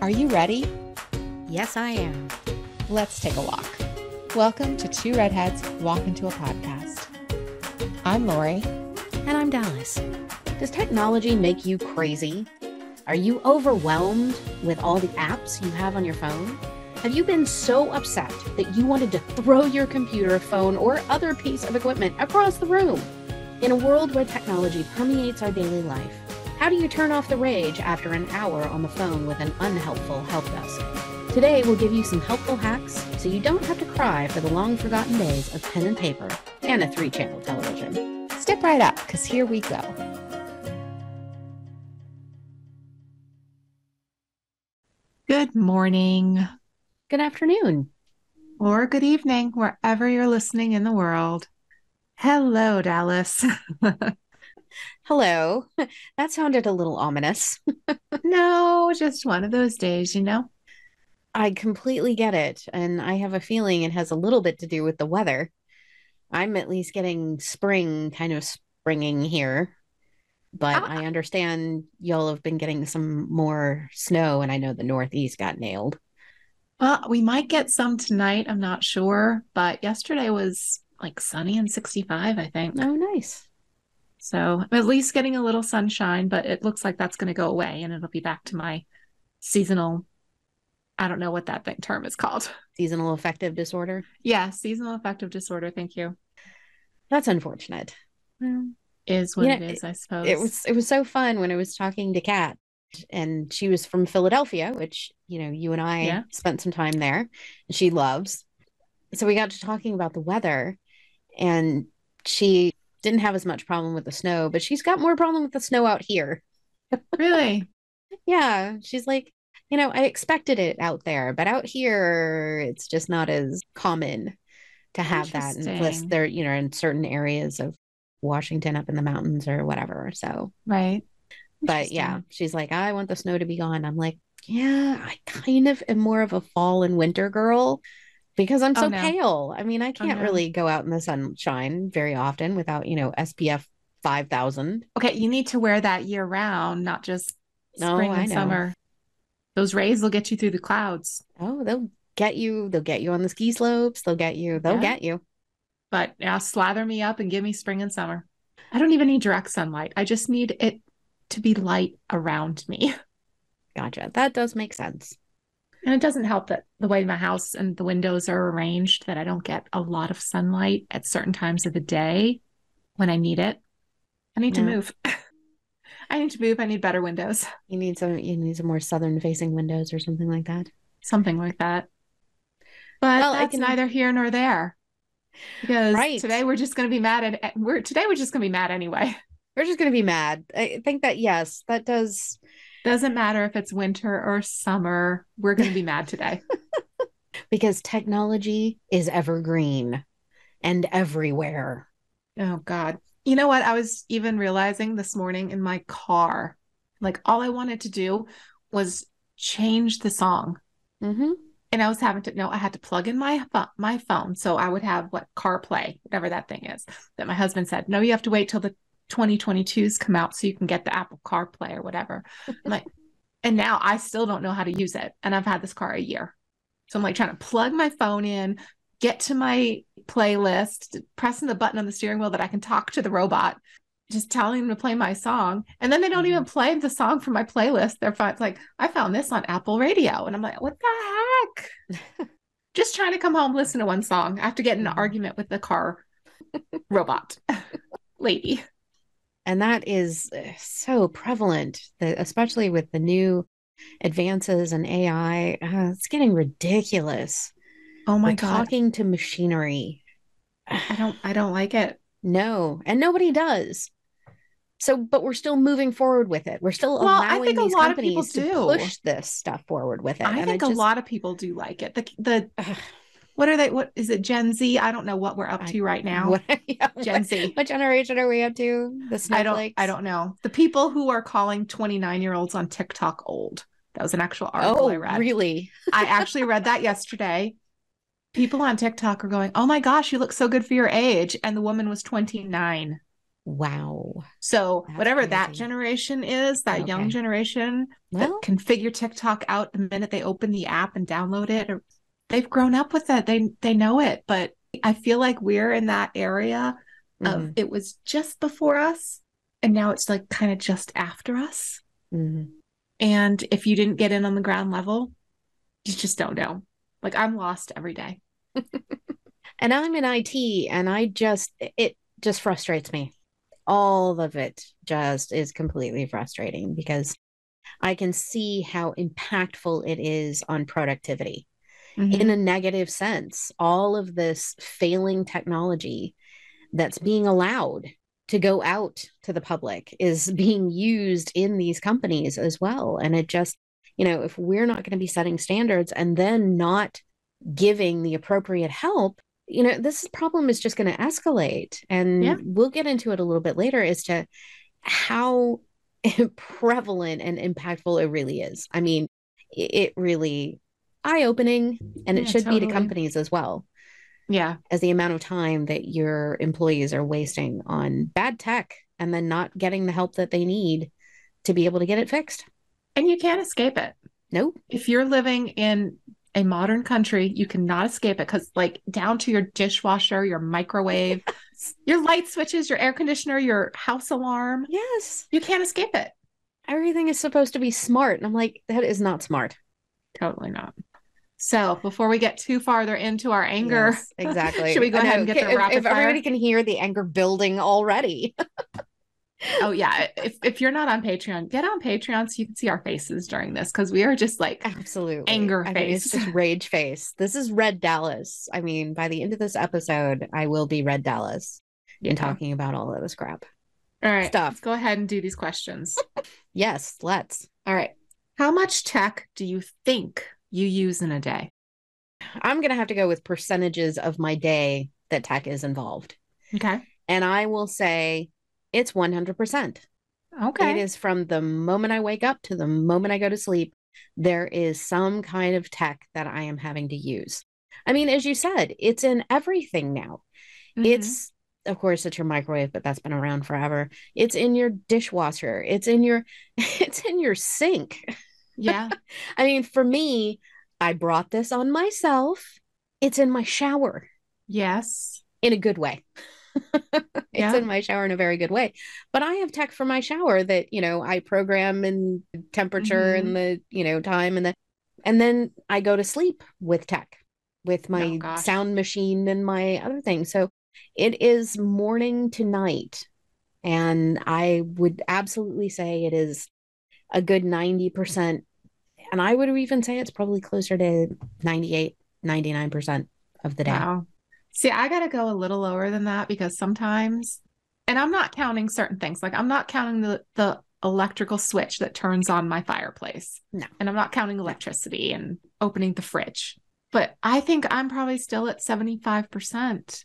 Are you ready? Yes, I am. Let's take a walk. Welcome to Two Redheads Walk Into a Podcast. I'm Lori. And I'm Dallas. Does technology make you crazy? Are you overwhelmed with all the apps you have on your phone? Have you been so upset that you wanted to throw your computer, phone, or other piece of equipment across the room? In a world where technology permeates our daily life, how do you turn off the rage after an hour on the phone with an unhelpful help desk? Today, we'll give you some helpful hacks so you don't have to cry for the long forgotten days of pen and paper and a three channel television. Step right up, because here we go. Good morning. Good afternoon. Or good evening, wherever you're listening in the world. Hello, Dallas. Hello. That sounded a little ominous. no, just one of those days, you know? I completely get it. And I have a feeling it has a little bit to do with the weather. I'm at least getting spring kind of springing here. But ah. I understand y'all have been getting some more snow, and I know the Northeast got nailed. Well, we might get some tonight. I'm not sure. But yesterday was like sunny and 65, I think. Oh, nice. So I'm at least getting a little sunshine, but it looks like that's going to go away and it'll be back to my seasonal. I don't know what that thing term is called. Seasonal affective disorder. Yeah, seasonal affective disorder. Thank you. That's unfortunate. Well, is what it is, I suppose. It was it was so fun when I was talking to Kat, and she was from Philadelphia, which you know you and I yeah. spent some time there, she loves. So we got to talking about the weather, and she didn't have as much problem with the snow, but she's got more problem with the snow out here. really? yeah. She's like, you know, I expected it out there, but out here it's just not as common to have that unless they're, you know, in certain areas of Washington up in the mountains or whatever. So right. But yeah, she's like, I want the snow to be gone. I'm like, yeah, I kind of am more of a fall and winter girl because I'm oh, so oh, no. pale. I mean, I oh, can't oh, no. really go out in the sunshine very often without, you know, SPF 5000. Okay, you need to wear that year round, not just oh, spring and summer. Those rays will get you through the clouds. Oh, they'll get you. They'll get you on the ski slopes. They'll get you. They'll yeah. get you. But yeah, slather me up and give me spring and summer. I don't even need direct sunlight. I just need it to be light around me. Gotcha. That does make sense. And it doesn't help that the way my house and the windows are arranged that I don't get a lot of sunlight at certain times of the day when I need it. I need yeah. to move. I need to move. I need better windows. You need some you need some more southern facing windows or something like that. Something like that. But well, that's can... neither here nor there. Because right. today we're just going to be mad at we're today we're just going to be mad anyway. We're just going to be mad. I think that yes, that does doesn't matter if it's winter or summer. We're going to be mad today. because technology is evergreen and everywhere. Oh, God. You know what? I was even realizing this morning in my car, like all I wanted to do was change the song. Mm-hmm. And I was having to no, I had to plug in my my phone, so I would have what CarPlay, whatever that thing is. That my husband said, no, you have to wait till the 2022s come out so you can get the Apple CarPlay or whatever. like, and now I still don't know how to use it. And I've had this car a year. So I'm like trying to plug my phone in, get to my playlist, pressing the button on the steering wheel that I can talk to the robot, just telling them to play my song. And then they don't even mm-hmm. play the song from my playlist. They're fine. It's like, I found this on Apple Radio. And I'm like, what the heck? just trying to come home, listen to one song after getting an mm-hmm. argument with the car robot lady and that is eh, so prevalent that especially with the new advances in ai uh, it's getting ridiculous. Oh my We're god. talking to machinery. I don't i don't like it. No and nobody does. So but we're still moving forward with it. We're still well, allowing I think these a lot companies of people to push this stuff forward with it i think a lot of people do like it. The the what are they? What is it? Gen Z? I don't know what we're up to right now. What, yeah, Gen Z. What generation are we up to? The snowflakes? I don't. I don't know. The people who are calling 29 year olds on TikTok old. That was an actual article oh, I read. Really? I actually read that yesterday. People on TikTok are going, "Oh my gosh, you look so good for your age," and the woman was 29. Wow. So That's whatever that generation is, that young generation Well, that can figure TikTok out the minute they open the app and download it, or they've grown up with it. They they know it. But I feel like we're in that area of mhm, it was just before us, and now it's like kind of just after us. mhm. And if you didn't get in on the ground level, you just don't know. Like I'm lost every day. And I'm in IT and I just, it just frustrates me. All of it just is completely frustrating because I can see how impactful it is on productivity Mm-hmm. in a negative sense. All of this failing technology that's being allowed to go out to the public is being used in these companies as well. And it just, you know, if we're not going to be setting standards and then not giving the appropriate help, you know, this problem is just going to escalate. And Yeah. we'll get into it a little bit later as to how prevalent and impactful it really is. I mean, it really eye opening, and it Yeah, should be to companies as well yeah. as the amount of time that your employees are wasting on bad tech and then not getting the help that they need to be able to get it fixed. And you can't escape it. Nope. If you're living in a modern country, you cannot escape it because, like, down to your dishwasher, your microwave, your light switches, your air conditioner, your house alarm, Yes. you can't escape it. Everything is supposed to be smart. And I'm like, that is not smart. Totally not. So, before we get too farther into our anger, Yes, exactly. Should we go ahead and get the if, rapid if fire? everybody can hear the anger building already. oh yeah, if if you're not on Patreon, get on Patreon so you can see our faces during this because we are just like Absolutely. Anger I mean, it's face. just rage face. This is Red Dallas. I mean, by the end of this episode, I will be Red Dallas yeah. in talking about all of this crap. All right, stuff. Let's go ahead and do these questions. Yes, let's. All right, how much tech do you think you use in a day? I'm going to have to go with percentages of my day that tech is involved. Okay. And I will say it's 100%. Okay. It is from the moment I wake up to the moment I go to sleep, there is some kind of tech that I am having to use. I mean, as you said, it's in everything now. Mhm. It's, of course, it's your microwave, but that's been around forever. It's in your dishwasher. It's in your, it's in your sink. Yeah. I mean, for me, I brought this on myself. It's in my shower Yes. in a good way. it's Yeah. in my shower in a very good way. But I have tech for my shower that, you know, I program in temperature Mhm. and the, you know, time and the and then I go to sleep with tech, with my Oh, sound machine and my other thing. So it is morning to night. And I would absolutely say it is a good 90%. And I would even say it's probably closer to 98, 99% of the day. Wow. See, I got to go a little lower than that because sometimes, and I'm not counting certain things. Like I'm not counting the the electrical switch that turns on my fireplace. No. And I'm not counting electricity and opening the fridge. But I think I'm probably still at 75%.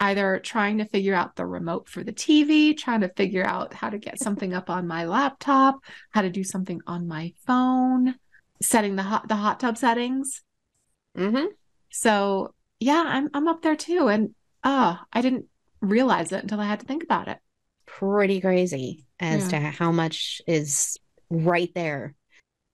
Either trying to figure out the remote for the TV, trying to figure out how to get something up on my laptop, how to do something on my phone, setting the hot the hot tub settings. Mm-hmm. So yeah, I'm I'm up there too. And uh I didn't realize it until I had to think about it. pretty crazy as to how much is right there.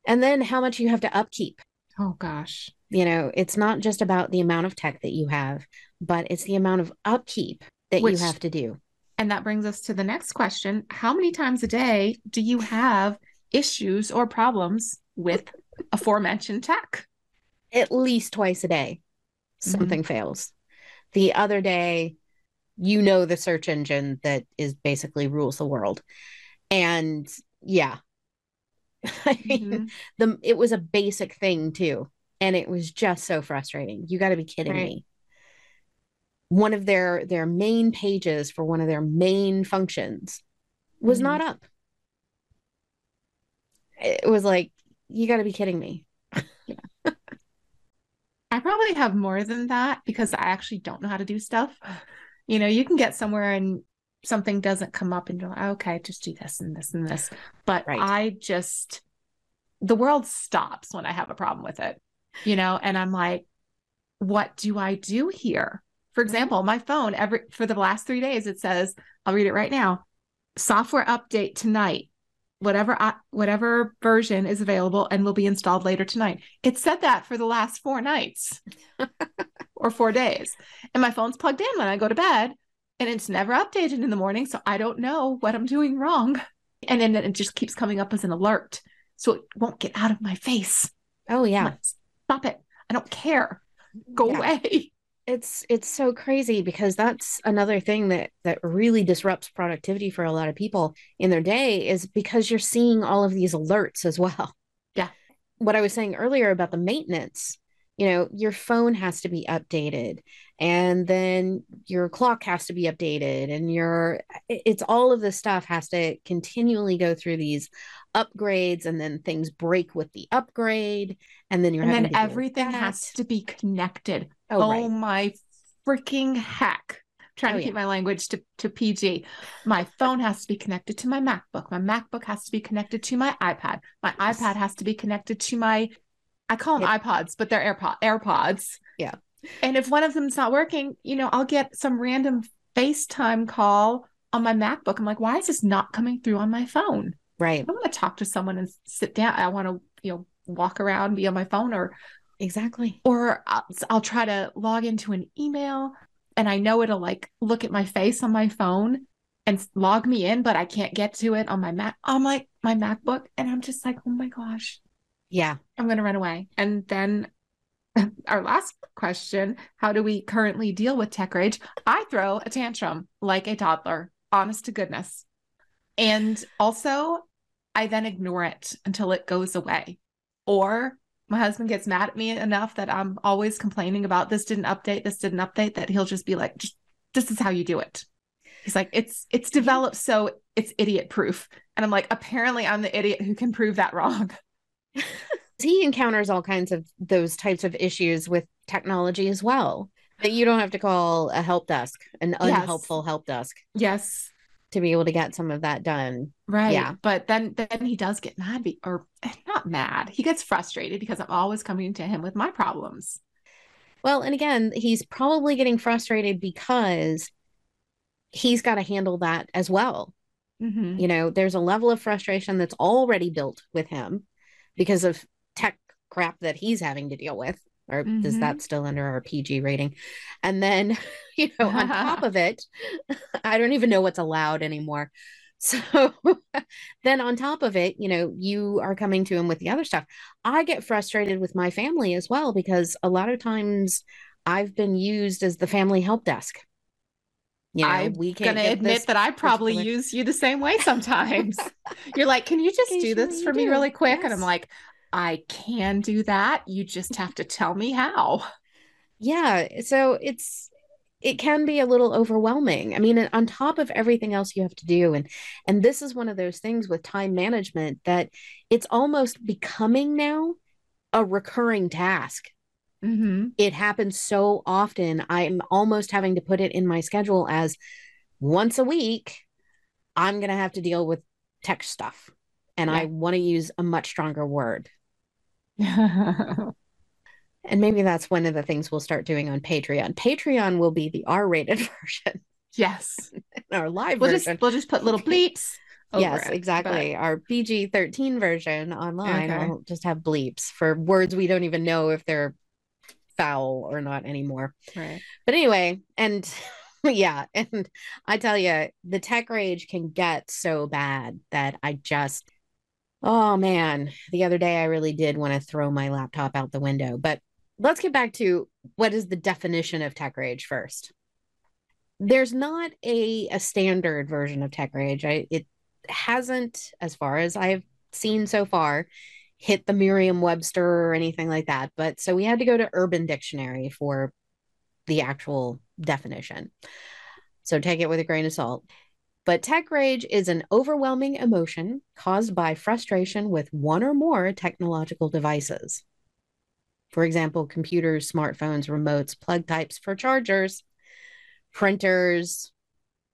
And then how much you have to upkeep. Oh gosh. You know, it's not just about the amount of tech that you have, but it's the amount of upkeep that Which- you have to do. And that brings us to the next question. How many times a day do you have issues or problems with aforementioned tech? At least twice a day, something fails. The other day, you know, the search engine that is basically rules the world. And yeah, I mean, Mhm. the it was a basic thing too and it was just so frustrating you got to be kidding Right. me one of their their main pages for one of their main functions was Mhm. not up it was like you got to be kidding me yeah. I probably have more than that because I actually don't know how to do stuff. You know, you can get somewhere and something doesn't come up and you're like, okay, just do this and this and this. But Right. I just, the world stops when I have a problem with it, you know, and I'm like, what do I do here? For mm-hmm. example, my phone every for the last 3 days it says, I'll read it right now. Software update tonight. Whatever I, whatever version is available and will be installed later tonight. It said that for the last 4 nights. or 4 days. And my phone's plugged in when I go to bed and it's never updated in the morning, so I don't know what I'm doing wrong. And then it just keeps coming up as an alert. So it won't get out of my face. Oh yeah. Stop it. I don't care. Go Yeah. away. It's it's so crazy because that's another thing that that really disrupts productivity for a lot of people in their day is because you're seeing all of these alerts as well. Yeah. What I was saying earlier about the maintenance, you know, your phone has to be updated and then your clock has to be updated and your it's all of this stuff has to continually go through these upgrades and then things break with the upgrade and then you're And having then everything has to be connected. oh, Oh, right. my freaking heck. Trying Oh, to keep yeah. my language to, to PG. My phone has to be connected to my MacBook. My MacBook has to be connected to my iPad. My Yes. iPad has to be connected to my I call them iPods, but they're AirPod AirPods. Yeah. And if one of them's not working, you know, I'll get some random FaceTime call on my MacBook. I'm like, why is this not coming through on my phone? Right I want to talk to someone and sit down. I want to, you know, walk around, be on my phone or exactly or I'll, I'll try to log into an email and I know it'll like look at my face on my phone and log me in, but I can't get to it on my Mac on my my MacBook, and I'm just like, oh my gosh, yeah I'm gonna run away. And then our last question: How do we currently deal with tech rage? I throw a tantrum like a toddler, honest to goodness, and also I then ignore it until it goes away, or my husband gets mad at me enough that I'm always complaining about this didn't update, this didn't update, that he'll just be like, just this is how you do it. He's like, it's it's developed so it's idiot proof. And I'm like, apparently I'm the idiot who can prove that wrong. he encounters all kinds of those types of issues with technology as well that you don't have to call a help desk an Yes. unhelpful help desk Yes. To be able to get some of that done Right. Yeah. But then then he does get mad be- or eh, not mad. He gets frustrated because I'm always coming to him with my problems. well and again he's probably getting frustrated because he's got to handle that as well Mhm. you know there's a level of frustration that's already built with him because of tech crap that he's having to deal with or is Mhm. that still under our pg rating and then you know on top of it i don't even know what's allowed anymore so then on top of it you know you are coming to him with the other stuff i get frustrated with my family as well because a lot of times i've been used as the family help desk you know I'm we can't gonna admit that I probably particular- use you the same way sometimes. You're like, can you just do this for me really quick? And I'm like, I can do that. You just have to tell me how. yeah so it's it can be a little overwhelming i mean on top of everything else you have to do and and this is one of those things with time management that it's almost becoming now a recurring task Mm-hmm. it happens so often i'm almost having to put it in my schedule as once a week i'm going to have to deal with tech stuff and i want to use a much stronger word and maybe that's one of the things we'll start doing on patreon patreon will be the r-rated version yes. our live We'll version just we'll just put little bleeps. over yes it, exactly our pg-13 version online Okay. will just have bleeps for words we don't even know if they're foul or not anymore right. But anyway, and yeah, and I tell you, the tech rage can get so bad that I just, oh man, the other day I really did want to throw my laptop out the window. But let's get back to what is the definition of tech rage first. There's not a a standard version of tech rage. I it hasn't, as far as I've seen so far, hit the Merriam-Webster or anything like that. But so we had to go to Urban Dictionary for the actual definition. So take it with a grain of salt. But tech rage is an overwhelming emotion caused by frustration with one or more technological devices. For example, computers, smartphones, remotes, plug types for chargers, printers,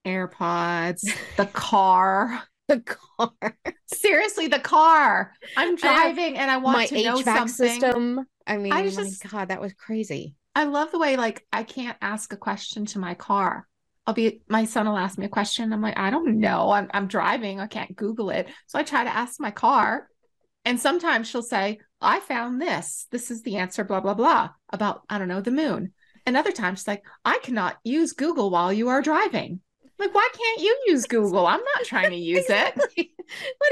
AirPods, the car. the car, Seriously, the car. I'm I driving and I want my to know HVAC something. system. I mean, I my just- God, that was crazy. I love the way like I can't ask a question to my car. I'll be my son will ask me a question. I'm like, I don't know. I'm I'm driving. I can't Google it. So I try to ask my car. And sometimes she'll say, I found this. This is the answer, blah, blah, blah, about, I don't know, the moon. And other times she's like, I cannot use Google while you are driving. Like, why can't you use Google? I'm not trying to use it.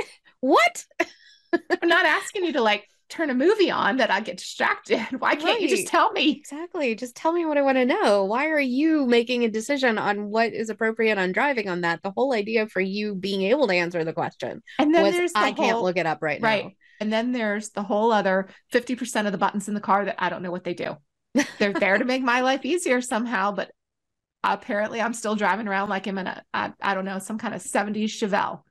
what? I'm not asking you to like turn a movie on that I get distracted. Why can't right. you just tell me? Exactly. Just tell me what I want to know. Why are you making a decision on what is appropriate on driving on that? The whole idea for you being able to answer the question. And then there's the I whole, can't look it up right, right. now. And then there's the whole other 50% of the buttons in the car that I don't know what they do. They're there to make my life easier somehow, but apparently I'm still driving around like I'm in a, I, I don't know, some kind of 70s Chevelle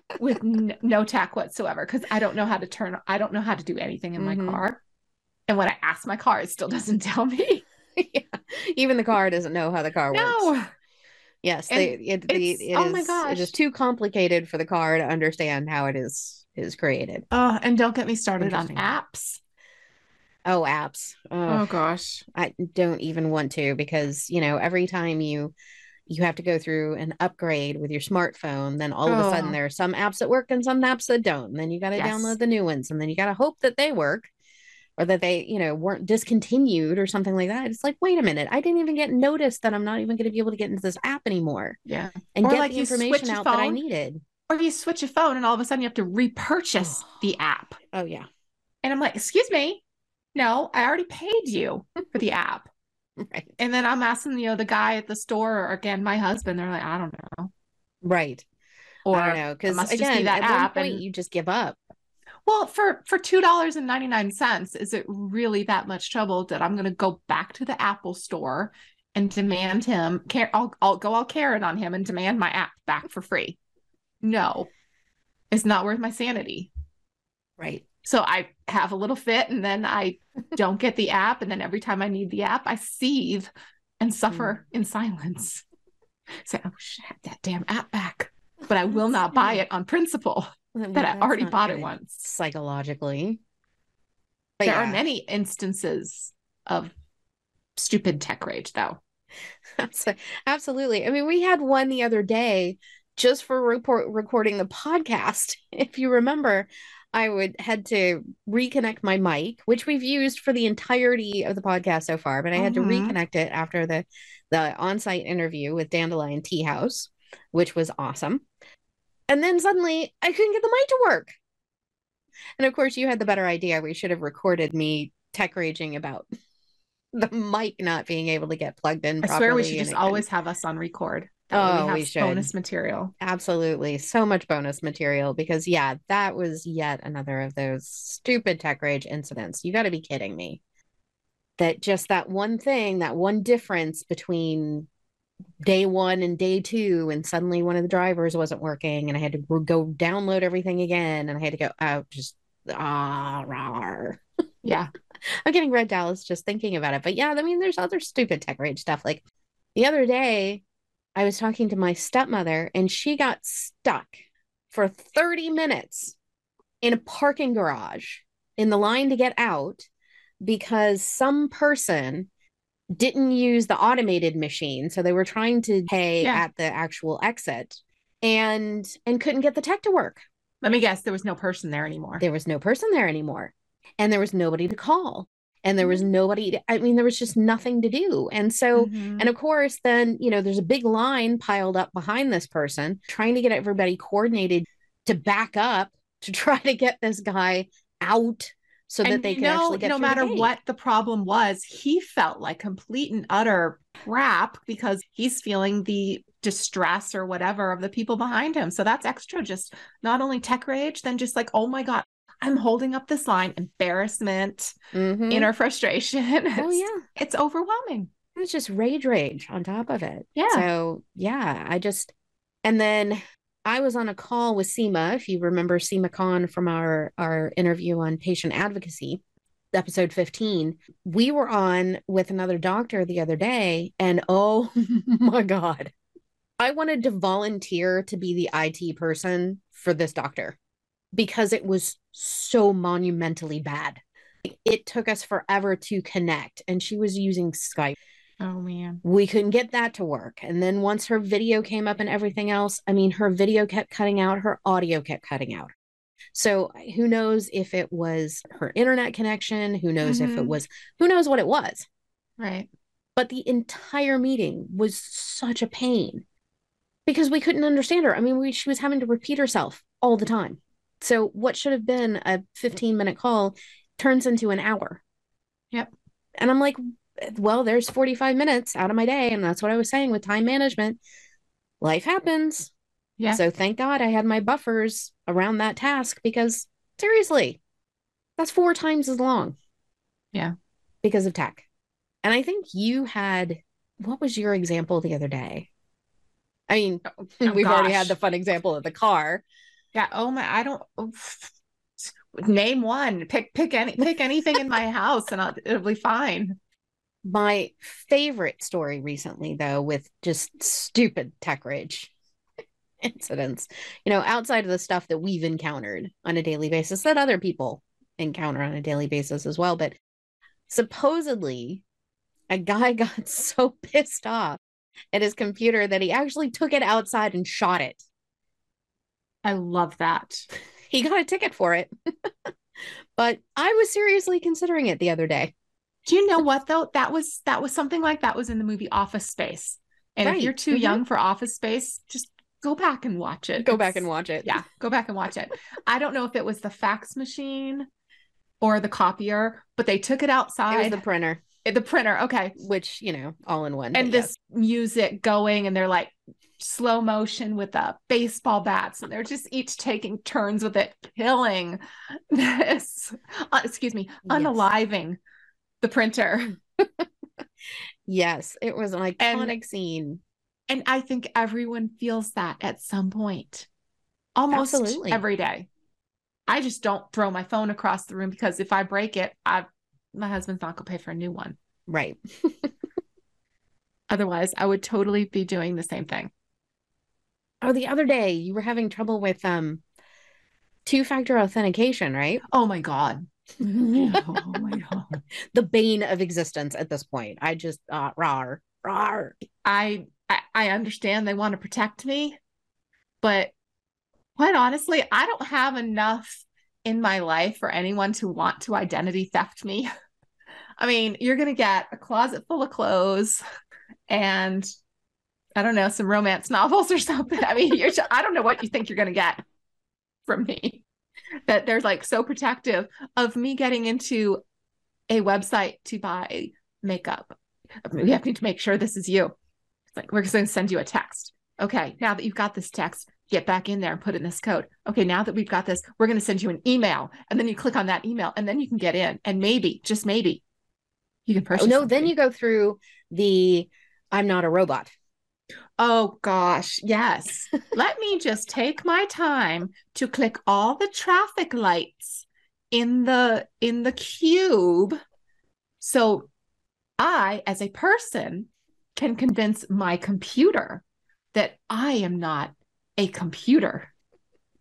with n- no tech whatsoever because I don't know how to turn, I don't know how to do anything in mm-hmm. my car. And when I ask my car, it still doesn't tell me. yeah. Even the car doesn't know how the car works. Yes, they, it, it, it oh is, my gosh. it is too complicated for the car to understand how it is is created. Oh, and don't get me started on apps. Oh, apps. Oh, oh gosh. I don't even want to because, you know, every time you you have to go through an upgrade with your smartphone, then all of a sudden oh. there are some apps that work and some apps that don't. And then you got to yes. download the new ones and then you got to hope that they work or that they, you know, weren't discontinued or something like that. It's like, wait a minute, I didn't even get noticed that I'm not even going to be able to get into this app anymore. Yeah. And or get like the information out phone, that I needed. Or you switch a phone and all of a sudden you have to repurchase the app. Oh, yeah. And I'm like, excuse me, no, I already paid you for the app. Right. And then I'm asking, you know, the guy at the store, or again, my husband, they're like, I don't know. Right. Or I don't know. Because again, that at app point, and you just give up. Well, for for two dollars and ninety nine cents, is it really that much trouble that I'm going to go back to the Apple store and demand him? I'll I'll go all Karen on him and demand my app back for free. No, it's not worth my sanity. Right. So I have a little fit and then I don't get the app. And then every time I need the app, I seethe and suffer mm. in silence. Say, oh, shit, that damn app back. But I will not buy it on principle well, that I already bought it once. Psychologically. But there yeah. are many instances of stupid tech rage, though. Absolutely. I mean, we had one the other day just for report recording the podcast. If you remember, I would had to reconnect my mic, which we've used for the entirety of the podcast so far, but I had mm-hmm. to reconnect it after the the on-site interview with Dandelion Tea House, which was awesome. And then suddenly I couldn't get the mic to work. And of course, you had the better idea. We should have recorded me tech raging about the mic not being able to get plugged in. I swear we should just always have us on record. Oh, we, we should. Bonus material. Absolutely. So much bonus material because, yeah, that was yet another of those stupid tech rage incidents. You got to be kidding me. That just that one thing, that one difference between day one and day two, and suddenly one of the drivers wasn't working, and I had to go download everything again, and I had to go out just ah, rawr. yeah. I'm getting red Dallas just thinking about it. But yeah, I mean, there's other stupid tech rage stuff. Like the other day, I was talking to my stepmother and she got stuck for 30 minutes in a parking garage in the line to get out because some person didn't use the automated machine. So they were trying to pay yeah. at the actual exit and and couldn't get the tech to work. Let me guess there was no person there anymore. There was no person there anymore and there was nobody to call and there was mm-hmm. nobody to, i mean there was just nothing to do and so mm-hmm. and of course then you know there's a big line piled up behind this person trying to get everybody coordinated to back up to try to get this guy out so and that they can know, actually get no matter the what the problem was he felt like complete and utter crap because he's feeling the distress or whatever of the people behind him so that's extra just not only tech rage then just like oh my god I'm holding up this line, embarrassment, mm-hmm. inner frustration. oh yeah. It's overwhelming. It's just rage rage on top of it. Yeah. So yeah, I just and then I was on a call with Seema, if you remember Seema Khan from our our interview on patient advocacy, episode 15. We were on with another doctor the other day, and oh my God. I wanted to volunteer to be the IT person for this doctor because it was so monumentally bad. It took us forever to connect, and she was using Skype. Oh man. We couldn't get that to work. And then once her video came up and everything else, I mean, her video kept cutting out, her audio kept cutting out. So who knows if it was her internet connection? Who knows if it Mhm. was, who knows what it was? Right. But the entire meeting was such a pain because we couldn't understand her. I mean, we, she was having to repeat herself all the time. So what should have been a 15 minute call turns into an hour. Yep. And I'm like, well, there's 45 minutes out of my day. And that's what I was saying with time management. Life happens. Yeah. So thank God I had my buffers around that task because seriously, that's four times as long. Yeah. Because of tech. And I think you had, what was your example the other day? I mean, Oh, oh we've already had the fun example of the car. Yeah. Oh my. I don't. Oh, name one. Pick pick any pick anything in my house, and I'll, it'll be fine. My favorite story recently, though, with just stupid tech rage incidents, you know, outside of the stuff that we've encountered on a daily basis that other people encounter on a daily basis as well. But supposedly, a guy got so pissed off at his computer that he actually took it outside and shot it. I love that. He got a ticket for it. but I was seriously considering it the other day. Do you know what though? That was that was something like that was in the movie Office Space. And Right. if you're too Mhm. young for Office Space, just go back and watch it. Go back and watch it. Yeah, go back and watch it. I don't know if it was the fax machine or the copier, but they took it outside. It was the printer, the, printer. Okay. which, you know, all in one. And but yes. this music going, and they're like slow motion with the baseball bats, and they're just each taking turns with it, killing this, uh, excuse me, Yes. unaliving the printer. Yes, it was an And- iconic scene. And I think everyone feels that at some point, almost Absolutely. every day. I just don't throw my phone across the room because if I break it, I my husband's not gonna pay for a new one. Right. Otherwise, I would totally be doing the same thing. Oh, the other day you were having trouble with um two-factor authentication, right? Oh my god. oh my god. The bane of existence at this point. I just uh rar, rar. I, I I understand they want to protect me, but quite honestly, I don't have enough in my life for anyone to want to identity theft me. I mean, you're gonna get a closet full of clothes and I don't know, some romance novels or something. I mean, you're ju- I don't know what you think you're gonna get from me. That they're like so protective of me getting into a website to buy makeup. We have to make sure this is you. It's like, we're going to send you a text. Okay, now that you've got this text, get back in there and put in this code. Okay, now that we've got this, we're going to send you an email. And then you click on that email and then you can get in. And maybe, just maybe, you can oh, purchase. Oh no, then you go through the I'm not a robot. Oh gosh, yes. Let me just take my time to click all the traffic lights in the in the cube so I as a person can convince my computer that I am not a computer.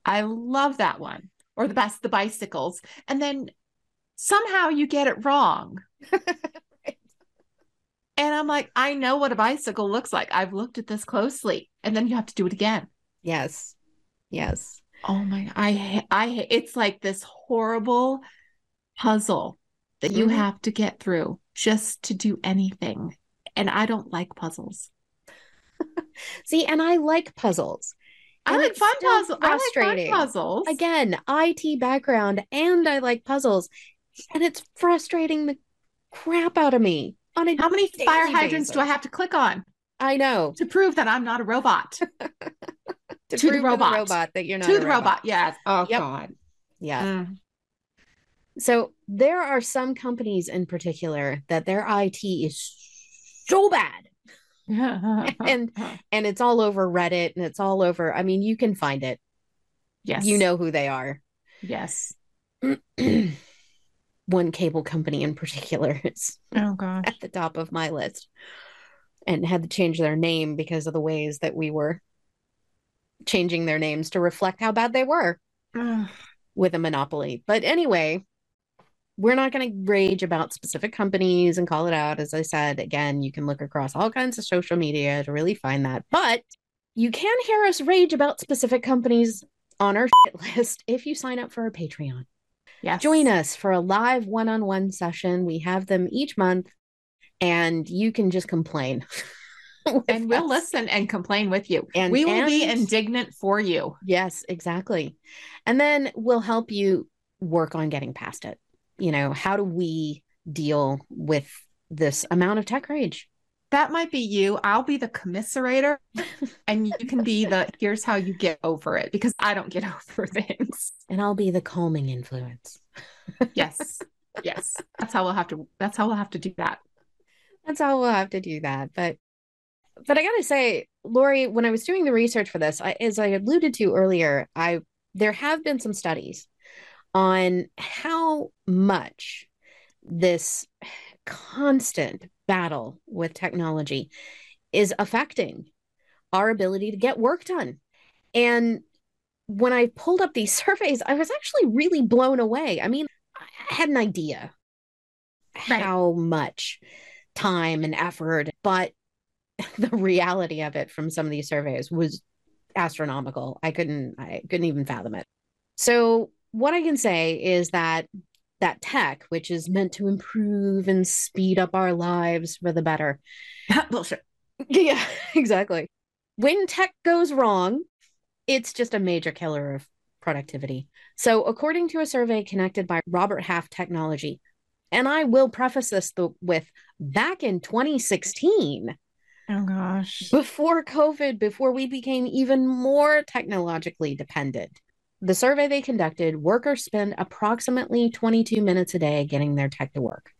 I love that one. Or the best the bicycles. And then somehow you get it wrong. And I'm like, I know what a bicycle looks like. I've looked at this closely. And then you have to do it again. Yes. Yes. Oh my, I, I, it's like this horrible puzzle that you Mhm. have to get through just to do anything. And I don't like puzzles. See, and I like puzzles. I like puzzles. I like fun frustrating. puzzles. Again, IT background and I like puzzles. And it's frustrating the crap out of me on a How many fire hydrants do I have to click on I know. to prove that I'm not a robot? To, the prove to robot. the robot that you're not to the robot. Yes. Oh Yep. God. Yeah. So there are some companies in particular that their IT is so bad. Mm. And- And it's all over Reddit and it's all over. I mean, you can find it. yes, You know who they are. Yes. One cable company in particular is Oh at the top of my list and had to change their name because of the ways that we were changing their names to reflect how bad they were with a monopoly. But anyway, we're not going to rage about specific companies and call it out. As I said, again, you can look across all kinds of social media to really find that. But you can hear us rage about specific companies on our list if you sign up for our Patreon. Yes. Join us for a live one on one session. We have them each month, and you can just complain. and we'll us. listen and complain with you. And we will and, be indignant for you. Yes, exactly. And then we'll help you work on getting past it. You know, how do we deal with this amount of tech rage? That might be you. I'll be the commiserator and you can be the here's how you get over it because I don't get over things. And I'll be the calming influence. yes. Yes. That's how we'll have to that's how we'll have to do that. That's how we'll have to do that. But but I gotta say, Lori, when I was doing the research for this, I, as I alluded to earlier, I there have been some studies on how much this constant battle with technology is affecting our ability to get work done. And when I pulled up these surveys, I was actually really blown away. I mean, I had an idea right. how much time and effort, but the reality of it from some of these surveys was astronomical. I couldn't I couldn't even fathom it. So what I can say is that that tech, which is meant to improve and speed up our lives for the better. Bullshit. Yeah, exactly. When tech goes wrong, it's just a major killer of productivity. So, according to a survey connected by Robert Half Technology, and I will preface this with back in 2016, Oh gosh. Before COVID, before we became even more technologically dependent, the survey they conducted, workers spend approximately 22 minutes a day getting their tech to work.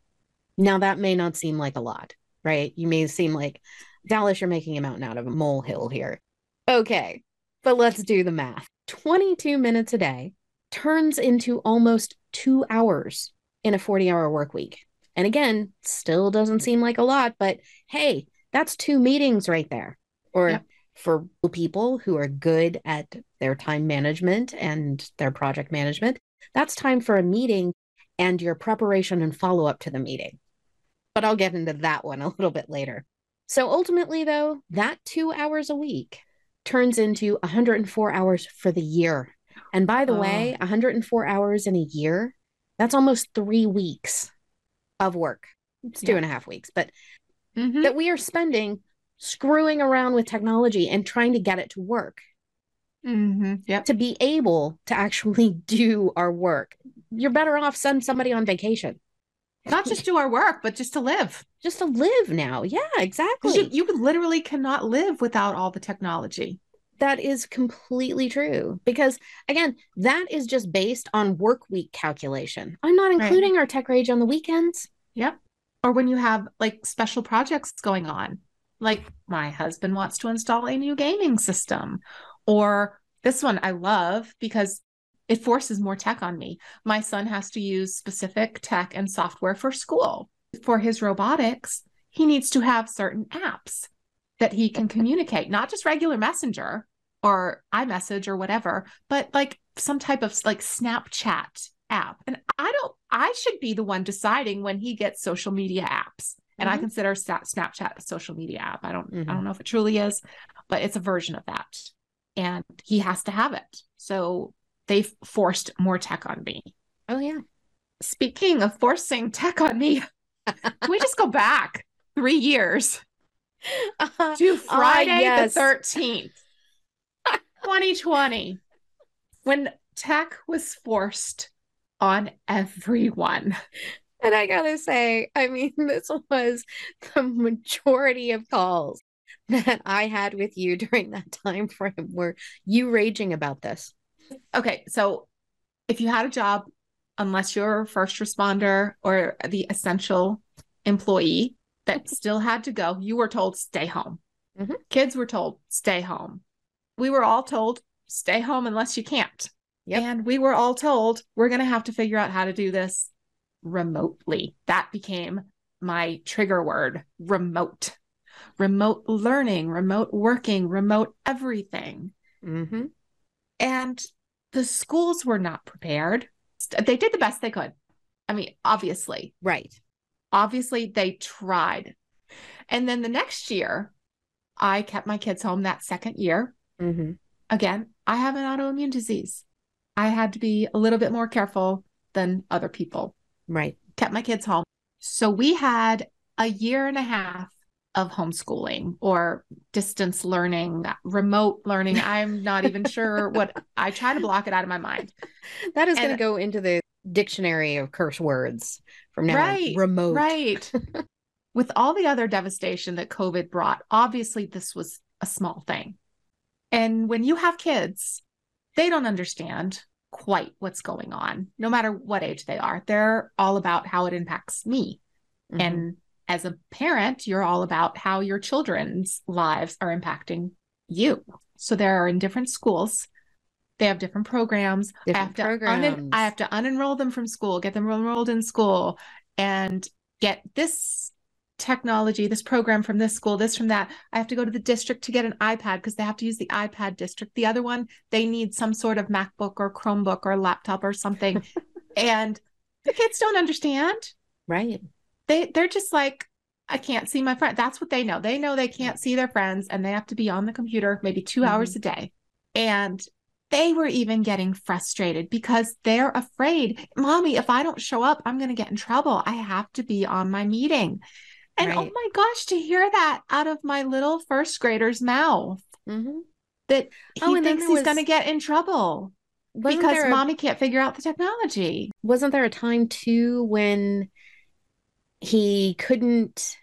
Now, that may not seem like a lot, right? You may seem like, Dallas, you're making a mountain out of a molehill here. Okay, but let's do the math. 22 minutes a day turns into almost two hours in a 40 hour work week. And again, still doesn't seem like a lot, but hey, that's two meetings right there. Or yep. For people who are good at their time management and their project management, that's time for a meeting and your preparation and follow up to the meeting. But I'll get into that one a little bit later. So ultimately, though, that two hours a week turns into 104 hours for the year. And by the oh. way, 104 hours in a year, that's almost three weeks of work. It's two yeah. and a half weeks, but mm-hmm. that we are spending screwing around with technology and trying to get it to work. Mm-hmm. Yep. To be able to actually do our work. You're better off send somebody on vacation. Not just do our work, but just to live. Just to live now. Yeah, exactly. You, you literally cannot live without all the technology. That is completely true. Because again, that is just based on work week calculation. I'm not including right. our tech rage on the weekends. Yep or when you have like special projects going on like my husband wants to install a new gaming system or this one i love because it forces more tech on me my son has to use specific tech and software for school for his robotics he needs to have certain apps that he can communicate not just regular messenger or iMessage or whatever, but like some type of like Snapchat app. And I don't, I should be the one deciding when he gets social media apps. And mm-hmm. I consider Snapchat a social media app. I don't, mm-hmm. I don't know if it truly is, but it's a version of that. And he has to have it. So they've forced more tech on me. Oh, yeah. Speaking of forcing tech on me, can we just go back three years uh, to Friday uh, yes. the 13th, 2020, when tech was forced on everyone. And I gotta say, I mean, this was the majority of calls that I had with you during that time frame were you raging about this. Okay, so if you had a job, unless you're a first responder or the essential employee that still had to go, you were told stay home. Mm-hmm. Kids were told stay home. We were all told stay home unless you can't. Yep. And we were all told we're going to have to figure out how to do this remotely. That became my trigger word remote, remote learning, remote working, remote everything. Mm-hmm. And the schools were not prepared. They did the best they could. I mean, obviously, Right. obviously they tried. And then the next year, I kept my kids home that second year. Mm-hmm. Again, I have an autoimmune disease. I had to be a little bit more careful than other people. Right. Kept my kids home. So we had a year and a half of homeschooling or distance learning, remote learning. I'm not even sure what I try to block it out of my mind. That is going to go into the dictionary of curse words from now on. Right, Remote. Right. With all the other devastation that COVID brought, obviously this was a small thing. And when you have kids, they don't understand quite what's going on, no matter what age they are. They're all about how it impacts me. Mhm. And as a parent, you're all about how your children's lives are impacting you. So they're in different schools. They have different programs. I Different have programs. unen- I have to unenroll them from school, get them enrolled in school, and get this technology, this program from this school, this from that. I have to go to the district to get an iPad because they have to use the iPad district. The other one, they need some sort of MacBook or Chromebook or laptop or something. and the kids don't understand right. they they're just like i can't see my friend that's what they know they know they can't see their friends and they have to be on the computer maybe 2 hours mm-hmm. a day and they were even getting frustrated because they're afraid mommy if i don't show up i'm going to get in trouble i have to be on my meeting and oh my gosh to hear that out of my little first grader's mouth Mm-hmm. that he Oh, thinks he's going to get in trouble because a- mommy can't figure out the technology wasn't there a time too when he couldn't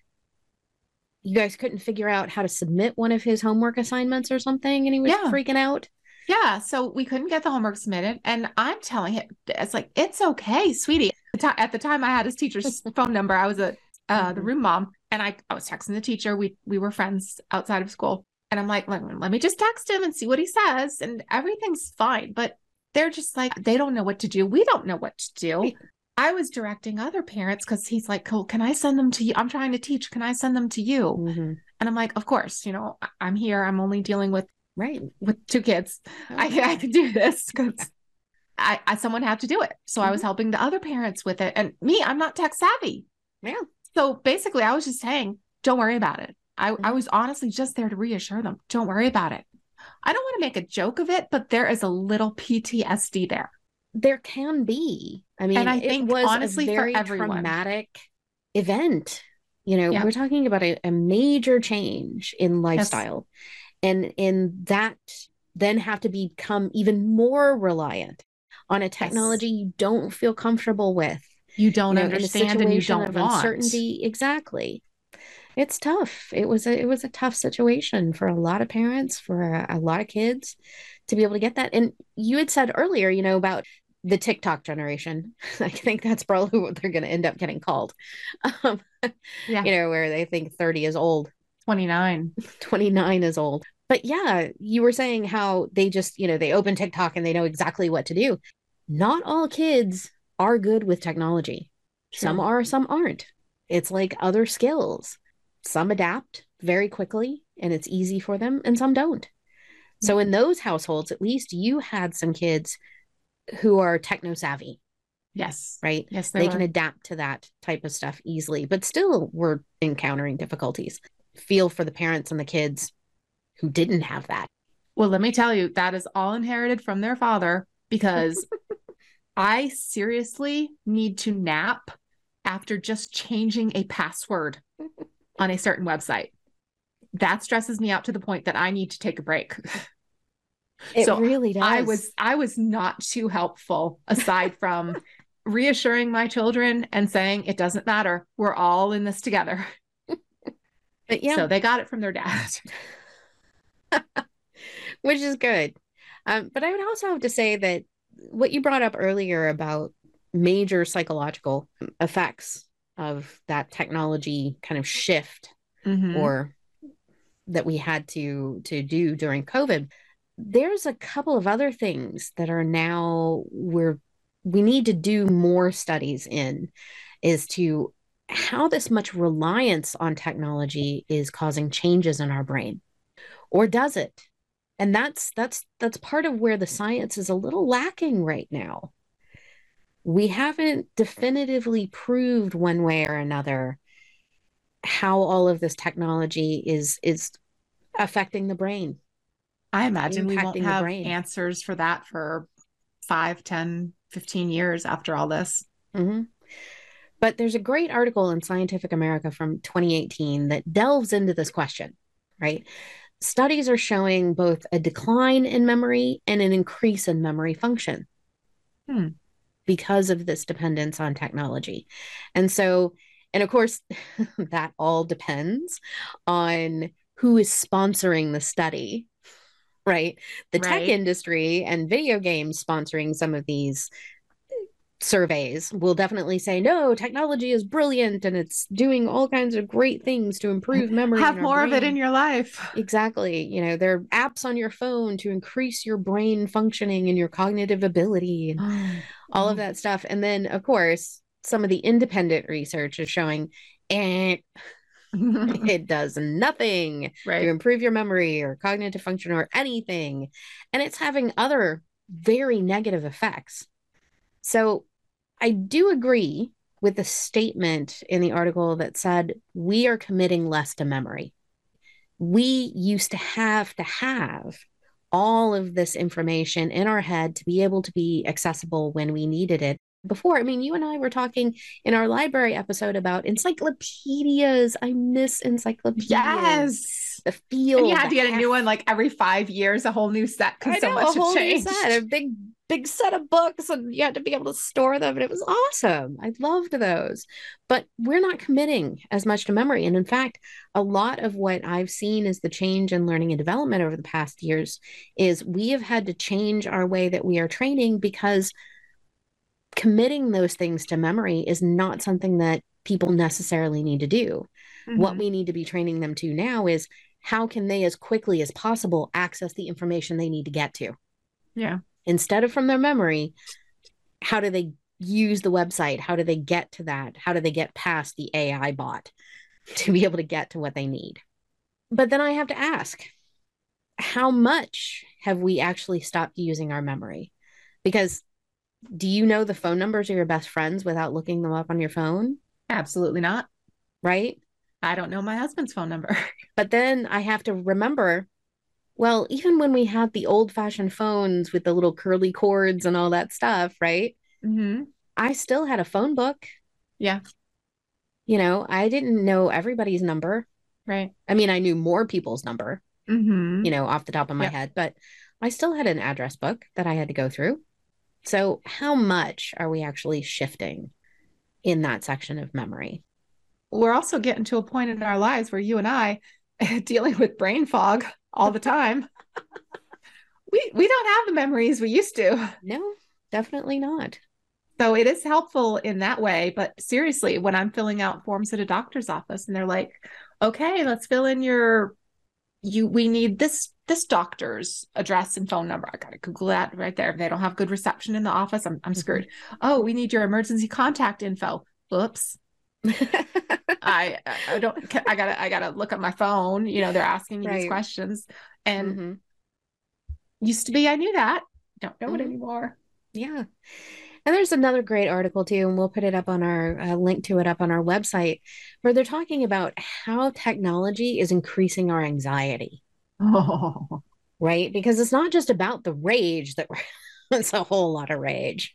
you guys couldn't figure out how to submit one of his homework assignments or something and he was Yeah. freaking out Yeah, so we couldn't get the homework submitted, and I'm telling him, it's like it's okay, sweetie. At the ti- At the time, I had his teacher's phone number. I was a uh, the Mhm. room mom, and I I was texting the teacher. We we were friends outside of school, and I'm like, let, let me just text him and see what he says, and everything's fine. But they're just like they don't know what to do. We don't know what to do. I was directing other parents because he's like, "Cole, can I send them to you? I'm trying to teach. Can I send them to you?" Mhm. And I'm like, "Of course. You know, I'm here. I'm only dealing with right with two kids. I, I could do this because I, I someone had to do it. So I was helping the other parents with it. And me, I'm not tech savvy. yeah So basically I was just saying, don't worry about it. I, I Mhm. was honestly just there to reassure them. Don't worry about it. I don't want to make a joke of it, but there is a little PTSD there. there can be i mean And I it think, was honestly, a very traumatic event you know Yeah. we're talking about a, a major change in lifestyle and in that then have to become even more reliant on a technology you don't feel comfortable with You don't you know, understand and you don't of want. uncertainty exactly it's tough it was a it was a tough situation for a lot of parents for a, a lot of kids to be able to get that and you had said earlier you know about the tiktok generation i think that's probably what they're going to end up getting called um, Yeah. you know where they think 30 is old 29. 29 is old. But yeah, you were saying how they just, you know, they open TikTok and they know exactly what to do. Not all kids are good with technology. Some are, some aren't. It's like other skills. Some adapt very quickly and it's easy for them, and some don't. So, in those households, at least you had some kids who are techno savvy, Yes. right? Yes, they there can adapt to that type of stuff easily, but still we're encountering difficulties. Feel for the parents and the kids who didn't have that. Well, let me tell you, that is all inherited from their father because I seriously need to nap after just changing a password on a certain website. That stresses me out to the point that I need to take a break. It So, really does. I was I was not too helpful aside from reassuring my children and saying it doesn't matter. We're all in this together. but yeah, So they got it from their dad. which is good. Um, but I would also have to say that what you brought up earlier about major psychological effects of that technology kind of shift Mhm. or that we had to to do during COVID. There's a couple of other things that are now we're we need to do more studies in is to how this much reliance on technology is causing changes in our brain or does it and that's that's that's part of where the science is a little lacking right now. We haven't definitively proved one way or another how all of this technology is is affecting the brain i imagine we won't have answers for that for 5 10 15 years after all this. Mm-hmm. but there's a great article in Scientific American from 2018 that delves into this question right studies are showing both a decline in memory and an increase in memory function hmm. because of this dependence on technology. And so, and of course, that all depends on who is sponsoring the study, right? The right. tech industry and video games sponsoring some of these surveys will definitely say no technology is brilliant and it's doing all kinds of great things to improve memory have more brain. of it in your life. Exactly. You know there are apps on your phone to increase your brain functioning and your cognitive ability and all of mm-hmm. that stuff. And then of course some of the independent research is showing eh, and it does nothing right. to improve your memory or cognitive function or anything. And it's having other very negative effects. So I do agree with the statement in the article that said we are committing less to memory. We used to have to have all of this information in our head to be able to be accessible when we needed it. Before, I mean, you and I were talking in our library episode about encyclopedias. I miss encyclopedias. Yes. The feel. And you had to get a new one like every five years, a whole new set because so much has changed. Set, a big big set of books and you had to be able to store them and it was awesome. I loved those. But we're not committing as much to memory. And in fact a lot of what i've seen is the change in learning and development over the past years is we have had to change our way that we are training because committing those things to memory is not something that people necessarily need to do. Mm-hmm. what we need to be training them to now is how can they as quickly as possible access the information they need to get to? Yeah instead of from their memory how do they use the website? How do they get to that? How do they get past the ai bot to be able to get to what they need? But then i have to ask how much have we actually stopped using our memory? Because do you know the phone numbers of your best friends without looking them up on your phone? Absolutely not. Right? I don't know my husband's phone number. But then i have to remember well, even when we had the old fashioned phones with the little curly cords and all that stuff, right? Mm-hmm. I still had a phone book. Yeah. You know, I didn't know everybody's number. Right. I mean, I knew more people's number, mm-hmm. you know, off the top of my yep. head, but I still had an address book that I had to go through. So, how much are we actually shifting in that section of memory? We're also getting to a point in our lives where you and I are dealing with brain fog all the time. we we don't have the memories we used to. No, definitely not. So it is helpful in that way. But seriously, when I'm filling out forms at a doctor's office and they're like, okay, let's fill in your you we need this this doctor's address and phone number. I gotta Google that right there. If they don't have good reception in the office, I'm I'm mm-hmm. screwed. Oh, we need your emergency contact info. Oops. I I don't I gotta I gotta look at my phone. You know, they're asking me right. these questions. And mm-hmm. used to be I knew that. Don't know mm-hmm. it anymore. Yeah. And there's another great article too, and we'll put it up on our uh, link to it up on our website, where they're talking about how technology is increasing our anxiety. Oh. Right? Because it's not just about the rage that we're it's a whole lot of rage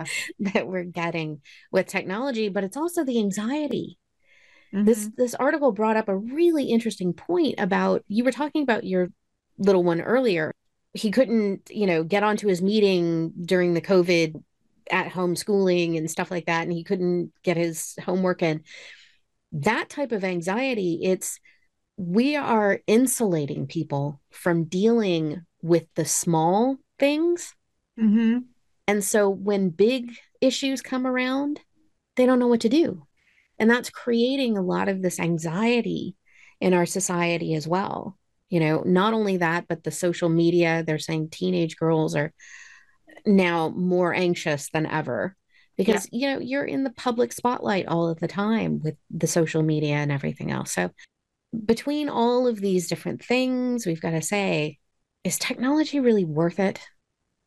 that we're getting with technology, but it's also the anxiety. Mm-hmm. This this article brought up a really interesting point about you were talking about your little one earlier. He couldn't, you know, get onto his meeting during the COVID at home schooling and stuff like that, and he couldn't get his homework in. That type of anxiety, it's we are insulating people from dealing with the small things Mm-hmm. And so when big issues come around, they don't know what to do. And that's creating a lot of this anxiety in our society as well. You know, not only that, but the social media, they're saying teenage girls are now more anxious than ever because, yeah. you know, you're in the public spotlight all of the time with the social media and everything else. So, between all of these different things, we've got to say, is technology really worth it?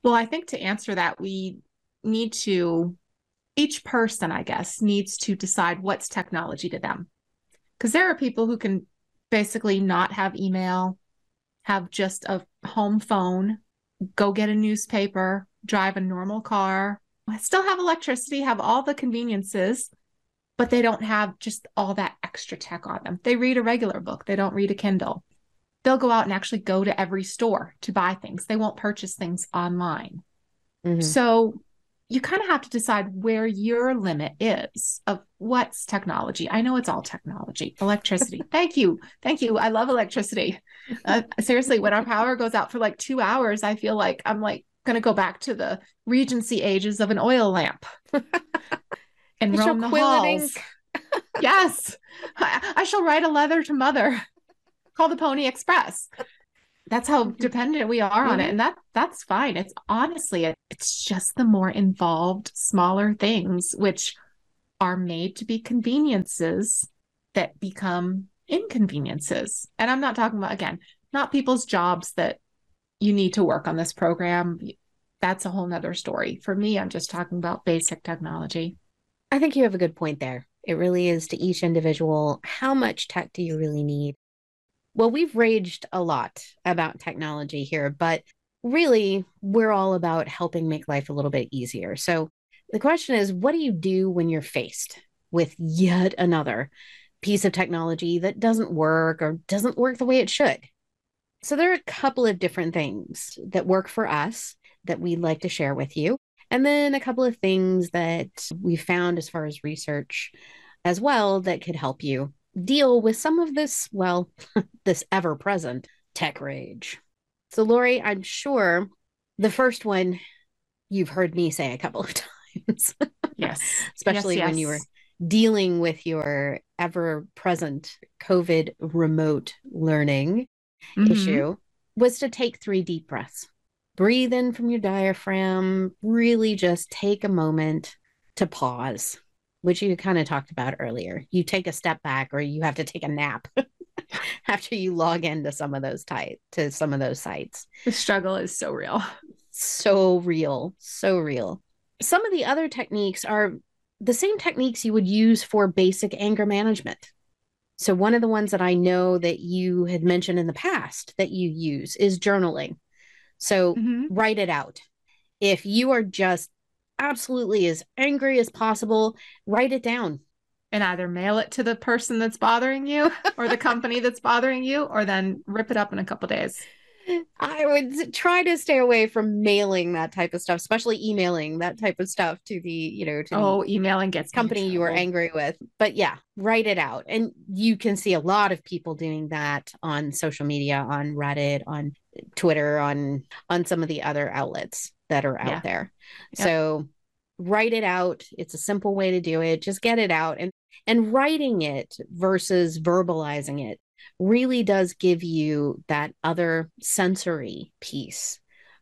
Well, I think to answer that, we need to each person, I guess, needs to decide what's technology to them. Because there are people who can basically not have email, have just a home phone, go get a newspaper, drive a normal car, still have electricity, have all the conveniences, but they don't have just all that extra tech on them. They read a regular book, they don't read a Kindle. They'll go out and actually go to every store to buy things. They won't purchase things online. Mm-hmm. So you kind of have to decide where your limit is of what's technology. I know it's all technology, electricity. Thank you. Thank you. I love electricity. Uh, seriously, when our power goes out for like two hours, I feel like I'm like going to go back to the Regency ages of an oil lamp and roam the halls. yes. I, I shall write a letter to mother. Call the Pony Express. That's how mm-hmm. dependent we are on it. Mm-hmm. and that that's fine. It's honestly it, it's just the more involved smaller things which are made to be conveniences that become inconveniences. And i'm not talking about again not people's jobs that you need to work on this program. That's a whole nother story. For me i'm just talking about basic technology. I think you have a good point there. It really is to each individual how much tech do you really need well, we've raged a lot about technology here, but really, we're all about helping make life a little bit easier. So the question is what do you do when you're faced with yet another piece of technology that doesn't work or doesn't work the way it should? So there are a couple of different things that work for us that we'd like to share with you. And then a couple of things that we found as far as research as well that could help you deal with some of this, well, this ever present tech rage. So, Lori, I'm sure the first one you've heard me say a couple of times. Yes. Especially yes, when you were dealing with your ever present COVID remote learning mm-hmm. issue was to take three deep breaths. Breathe in from your diaphragm, really just take a moment to pause which you kind of talked about earlier. You take a step back or you have to take a nap after you log into some of those type to some of those sites. The struggle is so real. So real, so real. Some of the other techniques are the same techniques you would use for basic anger management. So one of the ones that I know that you had mentioned in the past that you use is journaling. So mm-hmm. write it out. If you are just absolutely as angry as possible, write it down. And either mail it to the person that's bothering you or the company that's bothering you, or then rip it up in a couple days. I would try to stay away from mailing that type of stuff, especially emailing that type of stuff to the, you know, to oh, emailing gets company you are angry with. But yeah, write it out. And you can see a lot of people doing that on social media, on Reddit, on Twitter, on on some of the other outlets that are out yeah. there. Yep. So write it out. It's a simple way to do it. Just get it out and and writing it versus verbalizing it really does give you that other sensory piece,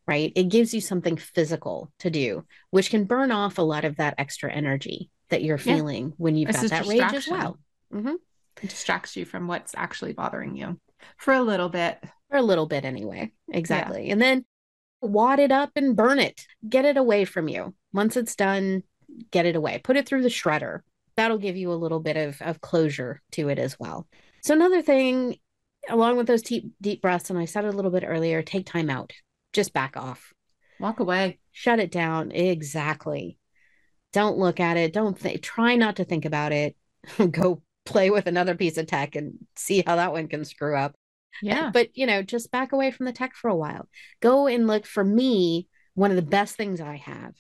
right? It gives you something physical to do, which can burn off a lot of that extra energy that you're feeling yeah. when you've it's got that rage as well. Mm-hmm. It distracts you from what's actually bothering you for a little bit. For a little bit, anyway. Exactly. Yeah. And then wad it up and burn it. Get it away from you. Once it's done, get it away. Put it through the shredder. That'll give you a little bit of, of closure to it as well. So, another thing, along with those deep, deep breaths, and I said it a little bit earlier, take time out. Just back off. Walk away. Shut it down. Exactly. Don't look at it. Don't think, try not to think about it. Go play with another piece of tech and see how that one can screw up. Yeah. But, you know, just back away from the tech for a while. Go and look for me. One of the best things I have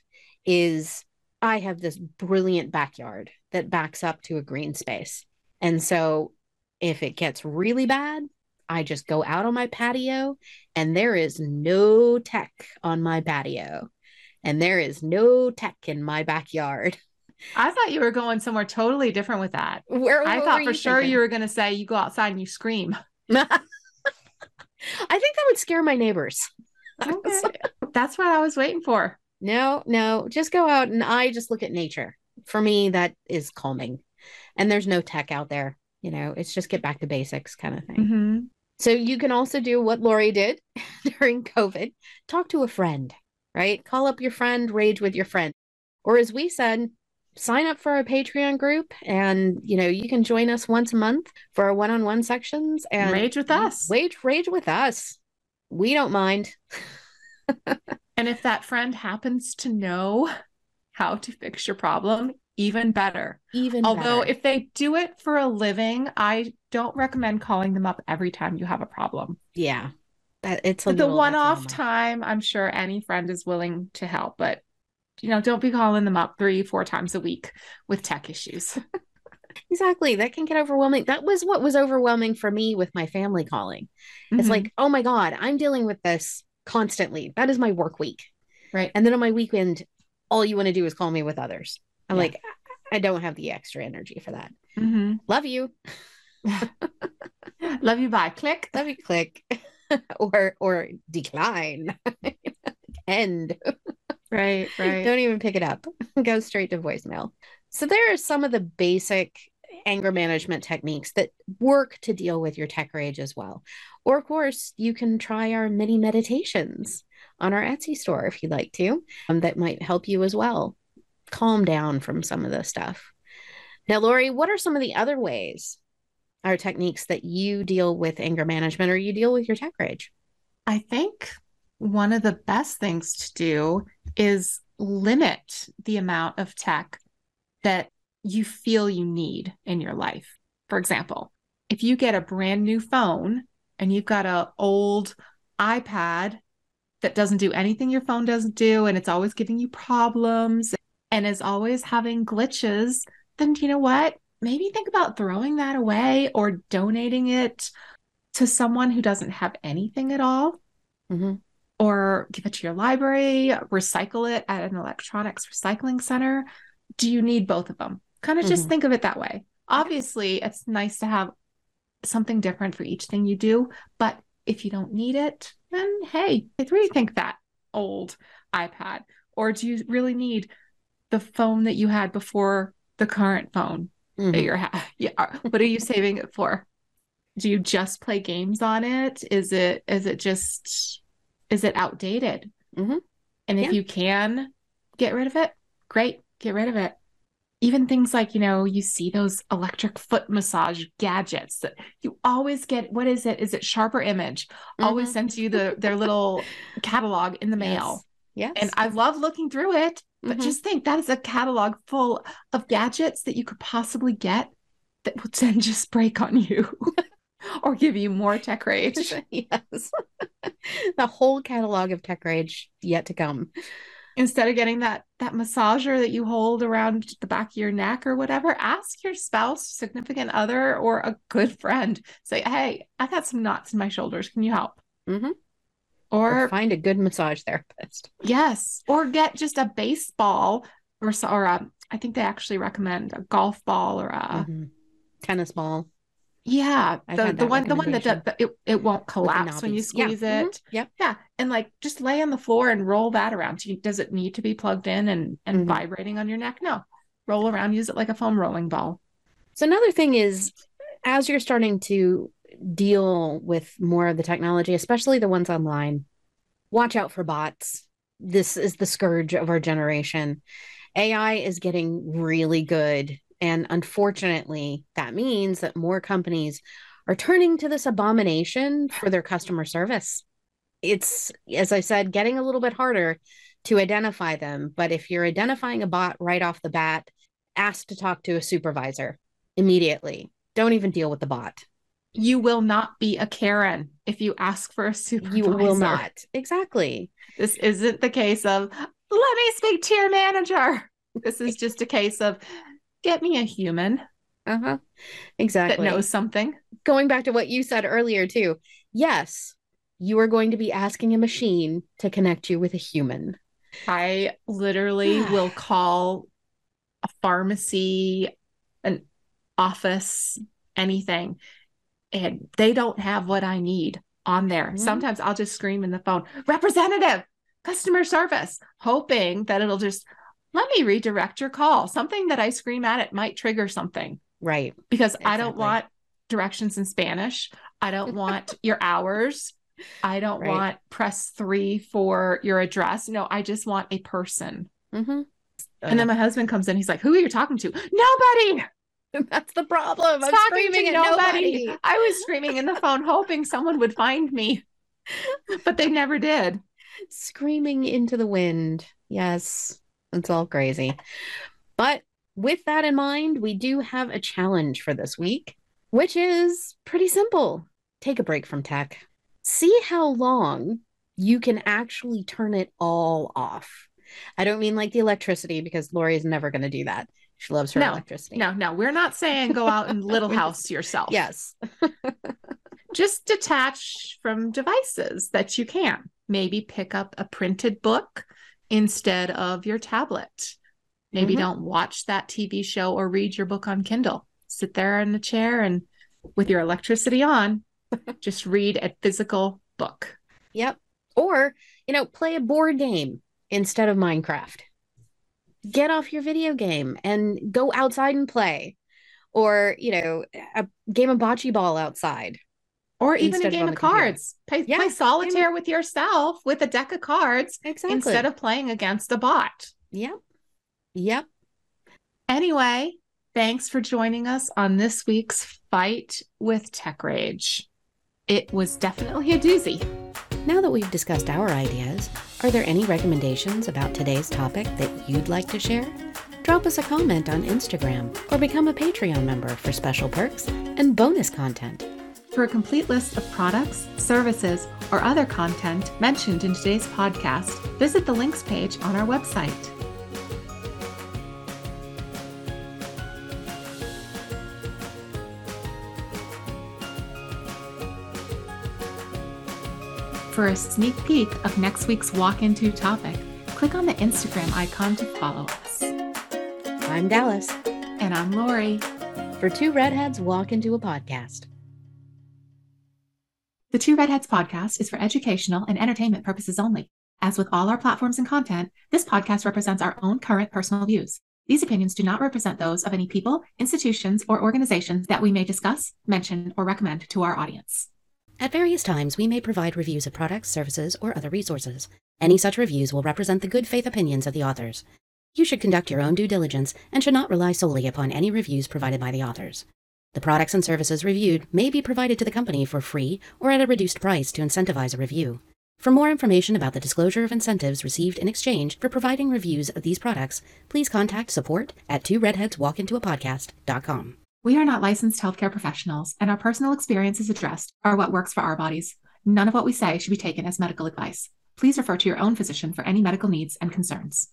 is I have this brilliant backyard that backs up to a green space. And so if it gets really bad, I just go out on my patio and there is no tech on my patio and there is no tech in my backyard. I thought you were going somewhere totally different with that. Where I thought for sure thinking? you were going to say you go outside and you scream. I think that would scare my neighbors. Okay. That's what I was waiting for. No, no, just go out and I just look at nature. For me, that is calming. And there's no tech out there. You know, it's just get back to basics kind of thing. Mm-hmm. So you can also do what Lori did during COVID talk to a friend, right? Call up your friend, rage with your friend. Or as we said, sign up for our Patreon group and you know you can join us once a month for our one-on-one sections and rage with us. Rage rage with us. We don't mind. and if that friend happens to know how to fix your problem, even better. Even although better. if they do it for a living, I don't recommend calling them up every time you have a problem. Yeah. That it's the one-off time, I'm sure any friend is willing to help, but you know, don't be calling them up three, four times a week with tech issues. exactly. That can get overwhelming. That was what was overwhelming for me with my family calling. Mm-hmm. It's like, oh my God, I'm dealing with this constantly. That is my work week. Right. And then on my weekend, all you want to do is call me with others. I'm yeah. like, I don't have the extra energy for that. Mm-hmm. Love you. Love you. Bye. Click. Love you. Click. or or decline. End. Right. Right. Don't even pick it up. Go straight to voicemail. So there are some of the basic anger management techniques that work to deal with your tech rage as well. Or, of course, you can try our mini meditations on our Etsy store if you'd like to, um, that might help you as well calm down from some of the stuff. Now, Lori, what are some of the other ways or techniques that you deal with anger management or you deal with your tech rage? I think one of the best things to do is limit the amount of tech that you feel you need in your life. For example, if you get a brand new phone and you've got an old iPad that doesn't do anything your phone doesn't do and it's always giving you problems and is always having glitches, then you know what? Maybe think about throwing that away or donating it to someone who doesn't have anything at all. Mm-hmm. Or give it to your library, recycle it at an electronics recycling center. Do you need both of them? Kind of mm-hmm. just think of it that way. Obviously, it's nice to have something different for each thing you do, but if you don't need it, then hey, rethink that old iPad. Or do you really need the phone that you had before the current phone mm-hmm. that you're ha- yeah. What are you saving it for? Do you just play games on it? Is it is it just is it outdated? Mm-hmm. And if yeah. you can get rid of it, great, get rid of it even things like you know you see those electric foot massage gadgets that you always get what is it is it sharper image mm-hmm. always sends you the their little catalog in the mail yes. yes and i love looking through it but mm-hmm. just think that is a catalog full of gadgets that you could possibly get that will then just break on you or give you more tech rage. Yes. The whole catalog of tech rage yet to come. Instead of getting that that massager that you hold around the back of your neck or whatever ask your spouse significant other or a good friend. Say hey i got some knots in my shoulders. Can you help? Mm-hmm. or, or, find a good massage therapist. Yes. Or get just a baseball or or a, I think they actually recommend a golf ball or a mm-hmm. tennis ball yeah, the, the one the one that, that it, it won't collapse when you squeeze yeah. it. Mm-hmm. Yep. Yeah, and like just lay on the floor and roll that around. Does it need to be plugged in and and mm-hmm. vibrating on your neck? No, roll around. Use it like a foam rolling ball. So another thing is, as you're starting to deal with more of the technology, especially the ones online, watch out for bots. This is the scourge of our generation. AI is getting really good and unfortunately, that means that more companies are turning to this abomination for their customer service. It's, as I said, getting a little bit harder to identify them. But if you're identifying a bot right off the bat, ask to talk to a supervisor immediately. Don't even deal with the bot. You will not be a Karen if you ask for a supervisor. You will not. Exactly. This isn't the case of, let me speak to your manager. This is just a case of, get me a human. Uh-huh. Exactly. That knows something. Going back to what you said earlier too. Yes, you are going to be asking a machine to connect you with a human. I literally will call a pharmacy, an office, anything, and they don't have what I need on there. Mm-hmm. Sometimes I'll just scream in the phone, representative, customer service, hoping that it'll just let me redirect your call. Something that I scream at it might trigger something. Right. Because exactly. I don't want directions in Spanish. I don't want your hours. I don't right. want press three for your address. No, I just want a person. Mm-hmm. And then my husband comes in. He's like, "Who are you talking to?" Nobody. That's the problem. I'm Talking screaming to at nobody. I was screaming in the phone, hoping someone would find me, but they never did. Screaming into the wind. Yes, it's all crazy. But with that in mind, we do have a challenge for this week, which is pretty simple. Take a break from tech. See how long you can actually turn it all off. I don't mean like the electricity because Lori is never going to do that. She loves her No, electricity. No, no, we're not saying go out and little house yourself. Yes. just detach from devices that you can. Maybe pick up a printed book instead of your tablet. Maybe Mhm. don't watch that TV show or read your book on Kindle. Sit there in the chair and with your electricity on, just read a physical book. Yep. Or, you know, play a board game instead of Minecraft. Get off your video game and go outside and play. Or, you know, a game of bocce ball outside. Or even a game of cards. Play, Yeah, play solitaire with yourself with a deck of cards Exactly. instead of playing against a bot. Yep. Yep. Anyway, thanks for joining us on this week's Fight with Tech Rage. It was definitely a doozy. Now that we've discussed our ideas, are there any recommendations about today's topic that you'd like to share? Drop us a comment on Instagram or become a Patreon member for special perks and bonus content. For a complete list of products, services, or other content mentioned in today's podcast, visit the links page on our website. For a sneak peek of next week's walk into topic, click on the Instagram icon to follow us. I'm Dallas. And I'm Lori. For two redheads walk into a podcast. The Two Redheads podcast is for educational and entertainment purposes only. As with all our platforms and content, this podcast represents our own current personal views. These opinions do not represent those of any people, institutions, or organizations that we may discuss, mention, or recommend to our audience. At various times, we may provide reviews of products, services, or other resources. Any such reviews will represent the good faith opinions of the authors. You should conduct your own due diligence and should not rely solely upon any reviews provided by the authors. The products and services reviewed may be provided to the company for free or at a reduced price to incentivize a review. For more information about the disclosure of incentives received in exchange for providing reviews of these products, please contact support at two redheads walk into a podcast.com. We are not licensed healthcare professionals, and our personal experiences addressed are what works for our bodies. None of what we say should be taken as medical advice. Please refer to your own physician for any medical needs and concerns.